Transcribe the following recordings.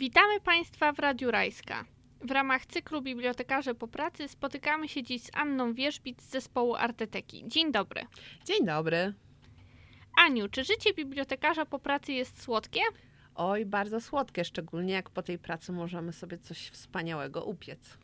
Witamy Państwa w Radiu Rajska. W ramach cyklu Bibliotekarze po pracy spotykamy się dziś z Anną Wierzbic z zespołu Arteteki. Dzień dobry. Dzień dobry. Aniu, czy życie bibliotekarza po pracy jest słodkie? Oj, bardzo słodkie, szczególnie jak po tej pracy możemy sobie coś wspaniałego upiec.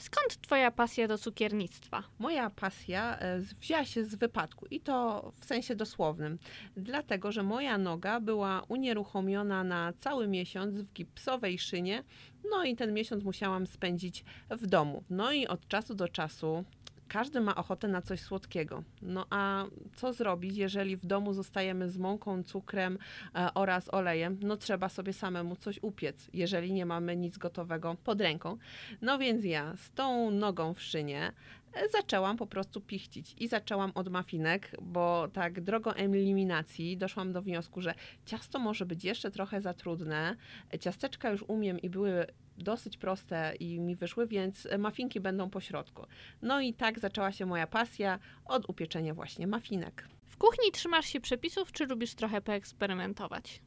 Skąd Twoja pasja do cukiernictwa? Moja pasja e, wzięła się z wypadku i to w sensie dosłownym, dlatego że moja noga była unieruchomiona na cały miesiąc w gipsowej szynie, no i ten miesiąc musiałam spędzić w domu. No i od czasu do czasu każdy ma ochotę na coś słodkiego. No a co zrobić, jeżeli w domu zostajemy z mąką, cukrem e, oraz olejem? No trzeba sobie samemu coś upiec, jeżeli nie mamy nic gotowego pod ręką. No więc ja z tą nogą w szynie e, zaczęłam po prostu pichcić i zaczęłam od mafinek, bo tak drogą eliminacji doszłam do wniosku, że ciasto może być jeszcze trochę za trudne. E, Ciasteczka już umiem i były dosyć proste i mi wyszły, więc mafinki będą po środku. No i tak zaczęła się moja pasja od upieczenia właśnie mafinek. W kuchni trzymasz się przepisów, czy lubisz trochę poeksperymentować?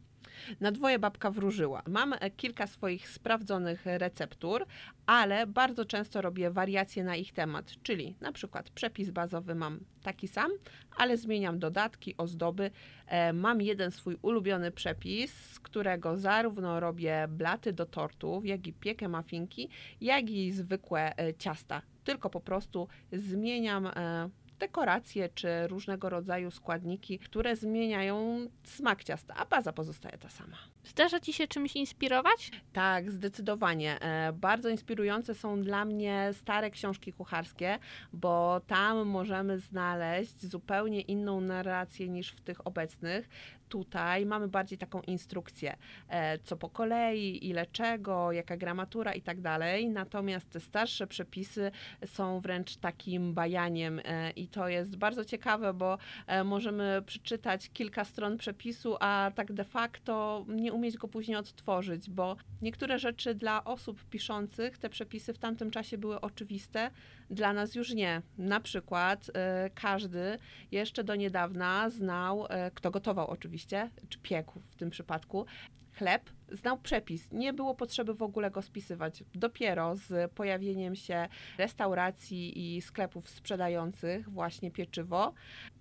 Na dwoje babka wróżyła. Mam e, kilka swoich sprawdzonych receptur, ale bardzo często robię wariacje na ich temat, czyli na przykład przepis bazowy mam taki sam, ale zmieniam dodatki, ozdoby. E, Mam jeden swój ulubiony przepis, z którego zarówno robię blaty do tortów, jak i piekę mafinki, jak i zwykłe e, ciasta. Tylko po prostu zmieniam dekoracje czy różnego rodzaju składniki, które zmieniają smak ciasta, a baza pozostaje ta sama. Zdarza Ci się czymś inspirować? Tak, zdecydowanie. E, Bardzo inspirujące są dla mnie stare książki kucharskie, bo tam możemy znaleźć zupełnie inną narrację niż w tych obecnych. Tutaj mamy bardziej taką instrukcję, e, co po kolei, ile czego, jaka gramatura i tak dalej. Natomiast te starsze przepisy są wręcz takim bajaniem e, i to jest bardzo ciekawe, bo e, możemy przeczytać kilka stron przepisu, a tak de facto nie umieć go później odtworzyć, bo niektóre rzeczy dla osób piszących, te przepisy w tamtym czasie były oczywiste, dla nas już nie. Na przykład e, każdy jeszcze do niedawna znał, e, kto gotował oczywiście, czy piekł w tym przypadku, chleb, znał przepis. Nie było potrzeby w ogóle go spisywać. Dopiero z pojawieniem się restauracji i sklepów sprzedających właśnie pieczywo,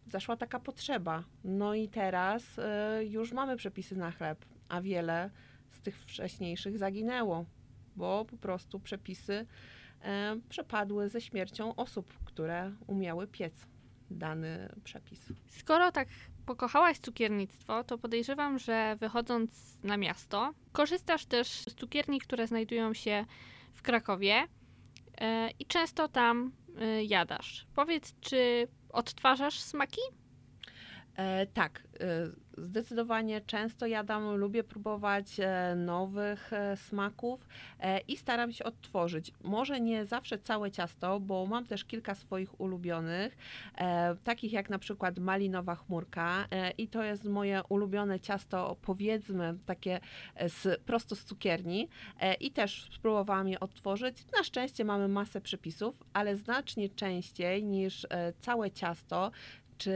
zaszła taka potrzeba. No i teraz e, już mamy przepisy na chleb, a wiele z tych wcześniejszych zaginęło, bo po prostu przepisy e, przepadły ze śmiercią osób, które umiały piec dany przepis. Skoro tak pokochałaś cukiernictwo, to podejrzewam, że wychodząc na miasto, korzystasz też z cukierni, które znajdują się w Krakowie e, i często tam e, jadasz. Powiedz, czy odtwarzasz smaki? E, tak, e, zdecydowanie często jadam, lubię próbować e, nowych e, smaków e, i staram się odtworzyć. Może nie zawsze całe ciasto, bo mam też kilka swoich ulubionych, e, takich jak na przykład malinowa chmurka i to jest moje ulubione ciasto, powiedzmy takie z, prosto z cukierni i też spróbowałam je odtworzyć. Na szczęście mamy masę przepisów, ale znacznie częściej niż całe ciasto czy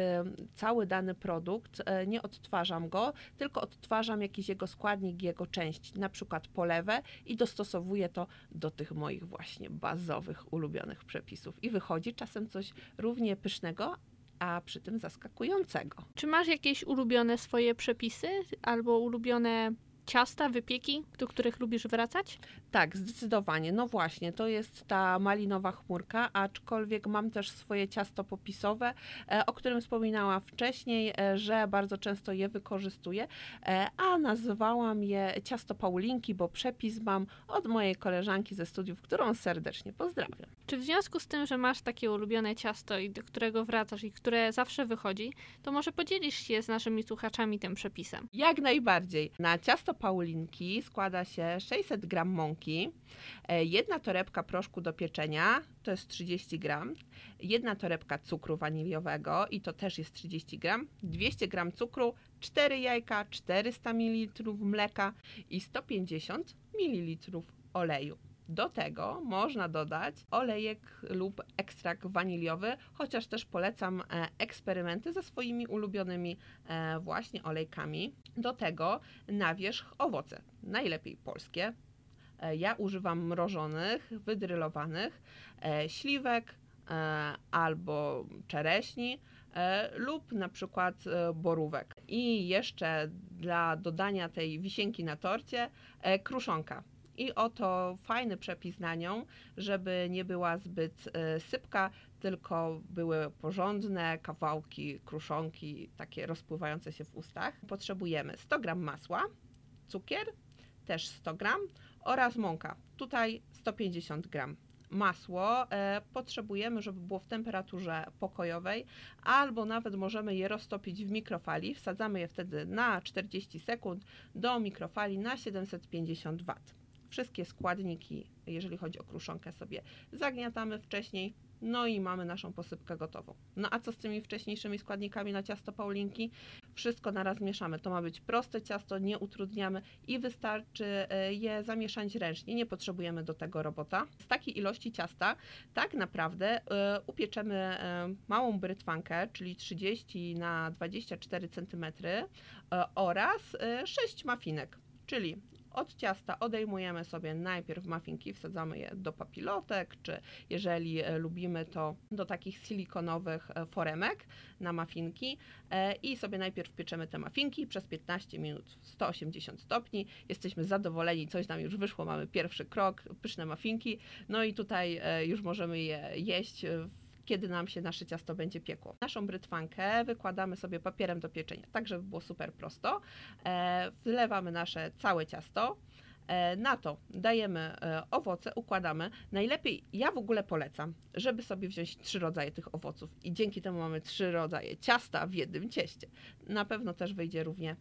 cały dany produkt, e, nie odtwarzam go, tylko odtwarzam jakiś jego składnik, jego część, na przykład polewę i dostosowuję to do tych moich właśnie bazowych, ulubionych przepisów. I wychodzi czasem coś równie pysznego, a przy tym zaskakującego. Czy masz jakieś ulubione swoje przepisy albo ulubione ciasta, wypieki, do których lubisz wracać? Tak, zdecydowanie. No właśnie, to jest ta malinowa chmurka, aczkolwiek mam też swoje ciasto popisowe, e, o którym wspominałam wcześniej, e, że bardzo często je wykorzystuję, e, a nazwałam je ciasto Paulinki, bo przepis mam od mojej koleżanki ze studiów, którą serdecznie pozdrawiam. Czy w związku z tym, że masz takie ulubione ciasto i do którego wracasz i które zawsze wychodzi, to może podzielisz się z naszymi słuchaczami tym przepisem? Jak najbardziej. Na ciasto Paulinki składa się 600 gram mąki, e, jedna torebka proszku do pieczenia, to jest 30 gram, jedna torebka cukru waniliowego i to też jest 30 gram, 200 gram cukru, 4 jajka, 400 ml mleka i 150 ml oleju. Do tego można dodać olejek lub ekstrakt waniliowy, chociaż też polecam eksperymenty ze swoimi ulubionymi właśnie olejkami. Do tego na wierzch owoce, najlepiej polskie. Ja używam mrożonych, wydrylowanych, śliwek albo czereśni lub na przykład borówek. I jeszcze dla dodania tej wisienki na torcie kruszonka. I oto fajny przepis na nią, żeby nie była zbyt sypka, tylko były porządne kawałki kruszonki, takie rozpływające się w ustach. Potrzebujemy 100 g masła, cukier, też 100 g oraz mąka. Tutaj 150 g masło e, potrzebujemy, żeby było w temperaturze pokojowej, albo nawet możemy je roztopić w mikrofali. Wsadzamy je wtedy na 40 sekund do mikrofali na 750 W. Wszystkie składniki, jeżeli chodzi o kruszonkę, sobie zagniatamy wcześniej, no i mamy naszą posypkę gotową. No a co z tymi wcześniejszymi składnikami na ciasto Paulinki? Wszystko naraz mieszamy. To ma być proste ciasto, nie utrudniamy i wystarczy e, je zamieszać ręcznie. Nie potrzebujemy do tego robota. Z takiej ilości ciasta tak naprawdę e, upieczemy e, małą brytwankę, czyli 30 na 24 cm oraz 6 mafinek. Czyli od ciasta odejmujemy sobie najpierw mafinki, wsadzamy je do papilotek, czy jeżeli e, lubimy to do takich silikonowych e, foremek na mafinki e, i sobie najpierw pieczemy te mafinki przez 15 minut 180 stopni. Jesteśmy zadowoleni, coś nam już wyszło, mamy pierwszy krok, pyszne mafinki, no i tutaj już możemy je jeść kiedy nam się nasze ciasto będzie piekło. Naszą brytwankę wykładamy sobie papierem do pieczenia, tak żeby było super prosto. E, wlewamy nasze całe ciasto. E, na to dajemy e, owoce, układamy. Najlepiej, ja w ogóle polecam, żeby sobie wziąć trzy rodzaje tych owoców i dzięki temu mamy trzy rodzaje ciasta w jednym cieście. Na pewno też wyjdzie równie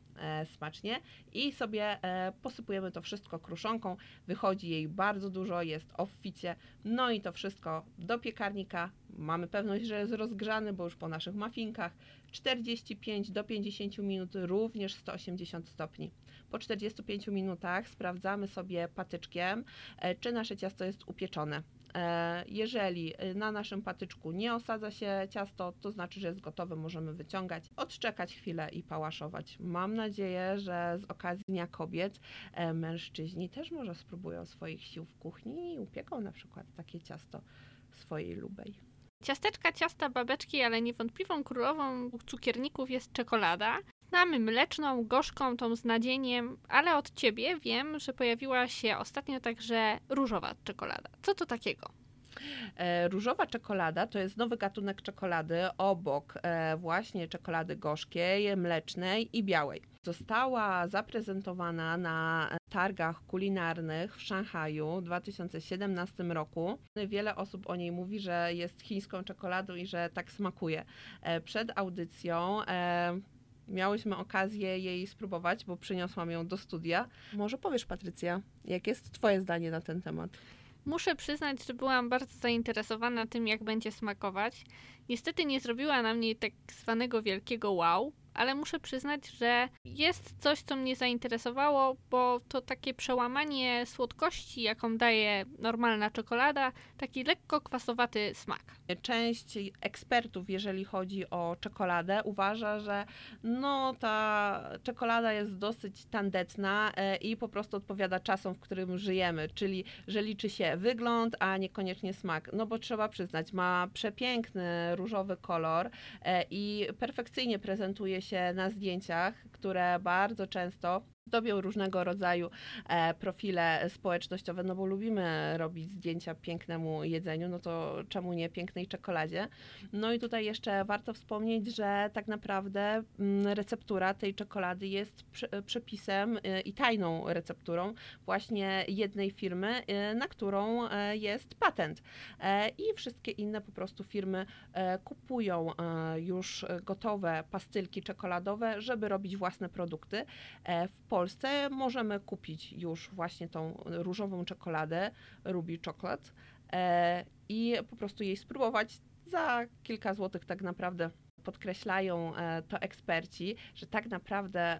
smacznie i sobie posypujemy to wszystko kruszonką. Wychodzi jej bardzo dużo, jest obficie. No i to wszystko do piekarnika. Mamy pewność, że jest rozgrzany, bo już po naszych mafinkach 45 do 50 minut, również 180 stopni. Po 45 minutach sprawdzamy sobie patyczkiem, e, czy nasze ciasto jest upieczone. E, jeżeli na naszym patyczku nie osadza się ciasto, to znaczy, że jest gotowe, możemy wyciągać, odczekać chwilę i pałaszować. Mam nadzieję, że z okazji Dnia Kobiet e, mężczyźni też może spróbują swoich sił w kuchni i upieką na przykład takie ciasto swojej lubej. Ciasteczka, ciasta, babeczki, ale niewątpliwą królową cukierników jest czekolada. Znamy mleczną, gorzką, tą z nadzieniem, ale od ciebie wiem, że pojawiła się ostatnio także różowa czekolada. Co to takiego? E, różowa czekolada to jest nowy gatunek czekolady obok e, właśnie czekolady gorzkiej, mlecznej i białej. Została zaprezentowana na targach kulinarnych w Szanghaju w 2017 roku. Wiele osób o niej mówi, że jest chińską czekoladą i że tak smakuje. E, przed audycją miałyśmy okazję jej spróbować, bo przyniosłam ją do studia. Może powiesz, Patrycja, jakie jest Twoje zdanie na ten temat? Muszę przyznać, że byłam bardzo zainteresowana tym, jak będzie smakować. Niestety nie zrobiła na mnie tak zwanego wielkiego wow, ale muszę przyznać, że jest coś, co mnie zainteresowało, bo to takie przełamanie słodkości, jaką daje normalna czekolada, taki lekko kwasowaty smak. Część ekspertów, jeżeli chodzi o czekoladę, uważa, że no ta czekolada jest dosyć tandetna e, i po prostu odpowiada czasom, w którym żyjemy, czyli że liczy się wygląd, a niekoniecznie smak. No bo trzeba przyznać, ma przepiękny różowy kolor e, i perfekcyjnie prezentuje się na zdjęciach, które bardzo często dobią różnego rodzaju e, profile społecznościowe, no bo lubimy robić zdjęcia pięknemu jedzeniu, no to czemu nie pięknej czekoladzie? No i tutaj jeszcze warto wspomnieć, że tak naprawdę mm, receptura tej czekolady jest przepisem e, i tajną recepturą właśnie jednej firmy, e, na którą jest patent. I wszystkie inne po prostu firmy kupują już gotowe pastylki czekoladowe, żeby robić własne produkty. W możemy kupić już właśnie tą różową czekoladę Ruby Chocolate e, i po prostu jej spróbować za kilka złotych tak naprawdę podkreślają to eksperci, że tak naprawdę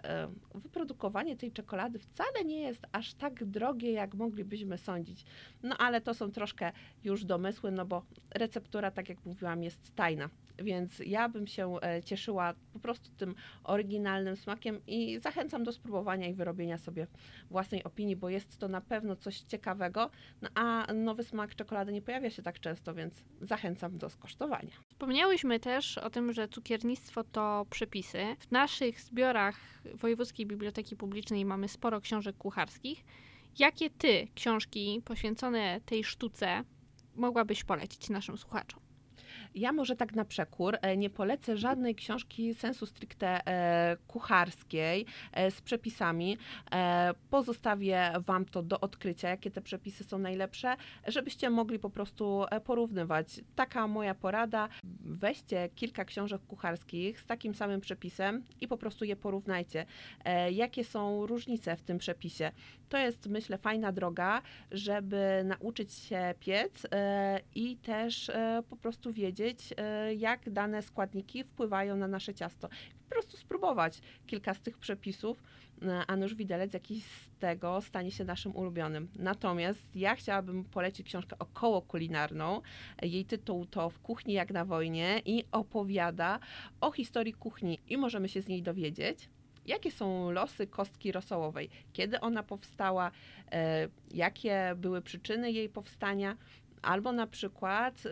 wyprodukowanie tej czekolady wcale nie jest aż tak drogie, jak moglibyśmy sądzić. No ale to są troszkę już domysły, no bo receptura, tak jak mówiłam, jest tajna. Więc ja bym się e, cieszyła po prostu tym oryginalnym smakiem i zachęcam do spróbowania i wyrobienia sobie własnej opinii, bo jest to na pewno coś ciekawego, no a nowy smak czekolady nie pojawia się tak często, więc zachęcam do skosztowania. Wspomniałyśmy też o tym, że cukiernictwo to przepisy. W naszych zbiorach Wojewódzkiej Biblioteki Publicznej mamy sporo książek kucharskich. Jakie ty książki poświęcone tej sztuce mogłabyś polecić naszym słuchaczom? Ja może tak na przekór e, nie polecę żadnej książki sensu stricte e, kucharskiej e, z przepisami. Pozostawię Wam to do odkrycia, jakie te przepisy są najlepsze, żebyście mogli po prostu porównywać. Taka moja porada. Weźcie kilka książek kucharskich z takim samym przepisem i po prostu je porównajcie. Jakie są różnice w tym przepisie? To jest, myślę, fajna droga, żeby nauczyć się piec i też po prostu wiedzieć, e, jak dane składniki wpływają na nasze ciasto. Po prostu spróbować kilka z tych przepisów, e, a nóż widelec jakiś z tego stanie się naszym ulubionym. Natomiast ja chciałabym polecić książkę około kulinarną. Jej tytuł to W kuchni jak na wojnie i opowiada o historii kuchni i możemy się z niej dowiedzieć, jakie są losy kostki rosołowej, kiedy ona powstała, e, jakie były przyczyny jej powstania, albo na przykład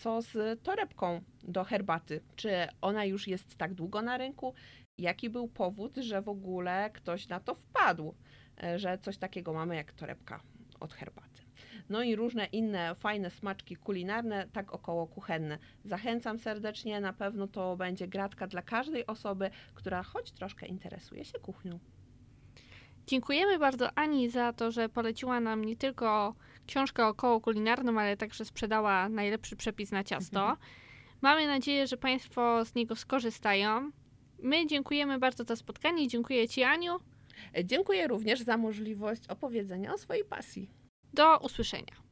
co z torebką do herbaty? Czy ona już jest tak długo na rynku? Jaki był powód, że w ogóle ktoś na to wpadł, e, że coś takiego mamy jak torebka od herbaty? No i różne inne fajne smaczki kulinarne, tak około kuchenne. Zachęcam serdecznie, na pewno to będzie gratka dla każdej osoby, która choć troszkę interesuje się kuchnią. Dziękujemy bardzo Ani za to, że poleciła nam nie tylko książkę około kulinarną, ale także sprzedała najlepszy przepis na ciasto. Mhm. Mamy nadzieję, że Państwo z niego skorzystają. My dziękujemy bardzo za spotkanie. Dziękuję Ci, Aniu. Dziękuję również za możliwość opowiedzenia o swojej pasji. Do usłyszenia.